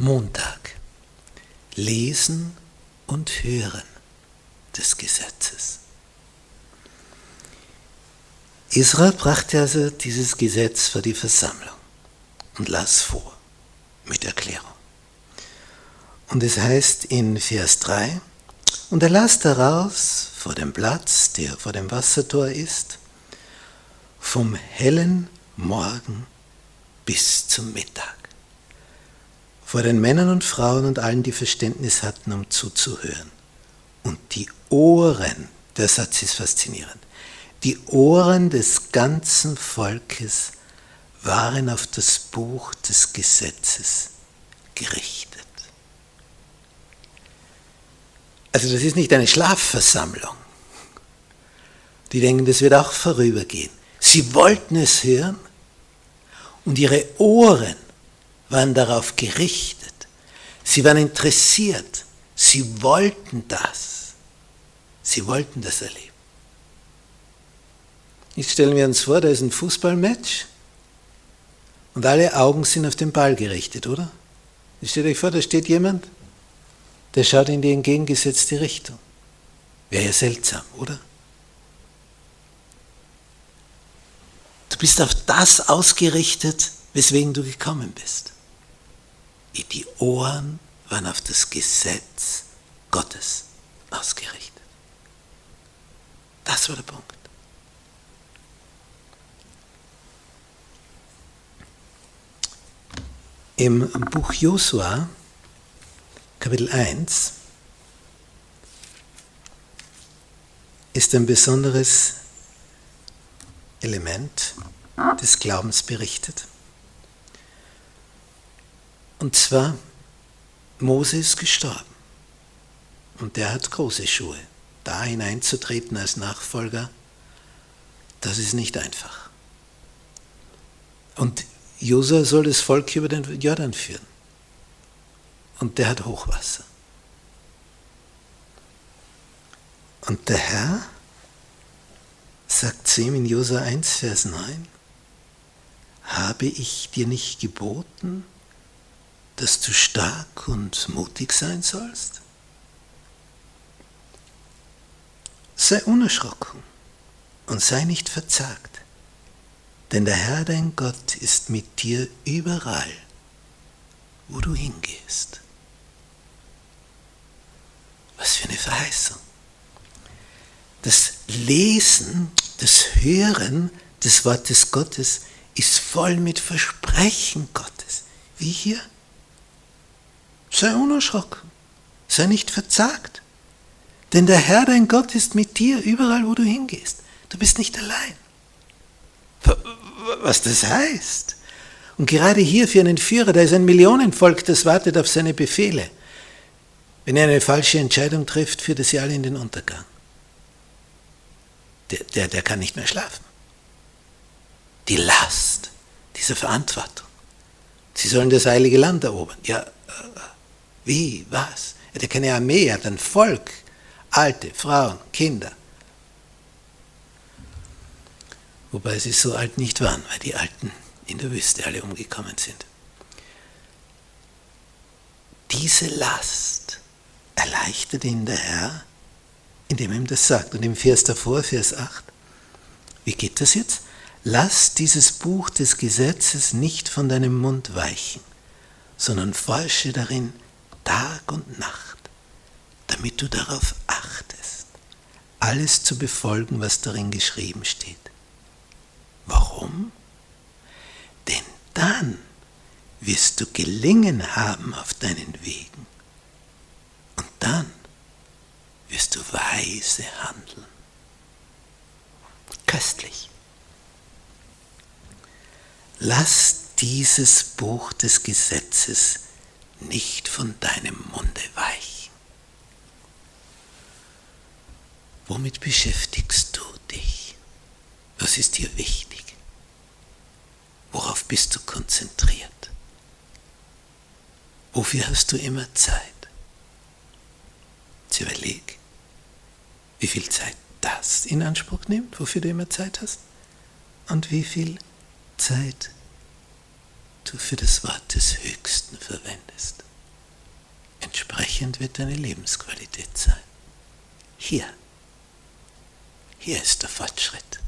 Montag. Lesen und Hören des Gesetzes. Israel brachte also dieses Gesetz vor die Versammlung und las vor mit Erklärung. Und es heißt in Vers 3, und er las daraus vor dem Platz, der vor dem Wassertor ist, vom hellen Morgen bis zum Mittag. Vor den Männern und Frauen und allen, die Verständnis hatten, um zuzuhören. Und die Ohren, der Satz ist faszinierend, die Ohren des ganzen Volkes waren auf das Buch des Gesetzes gerichtet. Also das ist nicht eine Schlafversammlung. Die denken, das wird auch vorübergehen. Sie wollten es hören und ihre Ohren waren darauf gerichtet. Sie waren interessiert. Sie wollten das. Sie wollten das erleben. Jetzt stellen wir uns vor, da ist ein Fußballmatch und alle Augen sind auf den Ball gerichtet, oder? Jetzt stellt euch vor, da steht jemand, der schaut in die entgegengesetzte Richtung. Wäre ja seltsam, oder? Du bist auf das ausgerichtet, weswegen du gekommen bist. Die Ohren waren auf das Gesetz Gottes ausgerichtet. Das war der Punkt. Im Buch Josua, Kapitel 1, ist ein besonderes Element des Glaubens berichtet. Und zwar, Mose ist gestorben und der hat große Schuhe. Da hineinzutreten als Nachfolger, das ist nicht einfach. Und Josua soll das Volk über den Jordan führen. Und der hat Hochwasser. Und der Herr sagt zu ihm in Josua 1, Vers 9, habe ich dir nicht geboten, dass du stark und mutig sein sollst? Sei unerschrocken und sei nicht verzagt. Denn der Herr dein Gott ist mit dir überall, wo du hingehst. Was für eine Verheißung. Das Lesen, das Hören des Wortes Gottes ist voll mit Versprechen Gottes. Wie hier? Sei unerschrocken, sei nicht verzagt. Denn der Herr dein Gott ist mit dir überall, wo du hingehst. Du bist nicht allein was das heißt. Und gerade hier für einen Führer, da ist ein Millionenvolk, das wartet auf seine Befehle. Wenn er eine falsche Entscheidung trifft, führt er sie alle in den Untergang. Der, der, der kann nicht mehr schlafen. Die Last dieser Verantwortung. Sie sollen das heilige Land erobern. Ja, äh, wie, was? Er hat keine Armee, er hat ein Volk. Alte, Frauen, Kinder. Wobei sie so alt nicht waren, weil die Alten in der Wüste alle umgekommen sind. Diese Last erleichtert ihn der Herr, indem er ihm das sagt. Und im Vers davor, Vers 8, wie geht das jetzt? Lass dieses Buch des Gesetzes nicht von deinem Mund weichen, sondern forsche darin Tag und Nacht, damit du darauf achtest, alles zu befolgen, was darin geschrieben steht. Warum? Denn dann wirst du gelingen haben auf deinen Wegen. Und dann wirst du weise handeln. Köstlich. Lass dieses Buch des Gesetzes nicht von deinem Munde weichen. Womit beschäftigst du dich? Was ist dir wichtig? Worauf bist du konzentriert? Wofür hast du immer Zeit? Jetzt überleg, wie viel Zeit das in Anspruch nimmt, wofür du immer Zeit hast, und wie viel Zeit du für das Wort des Höchsten verwendest. Entsprechend wird deine Lebensqualität sein. Hier. Hier ist der Fortschritt.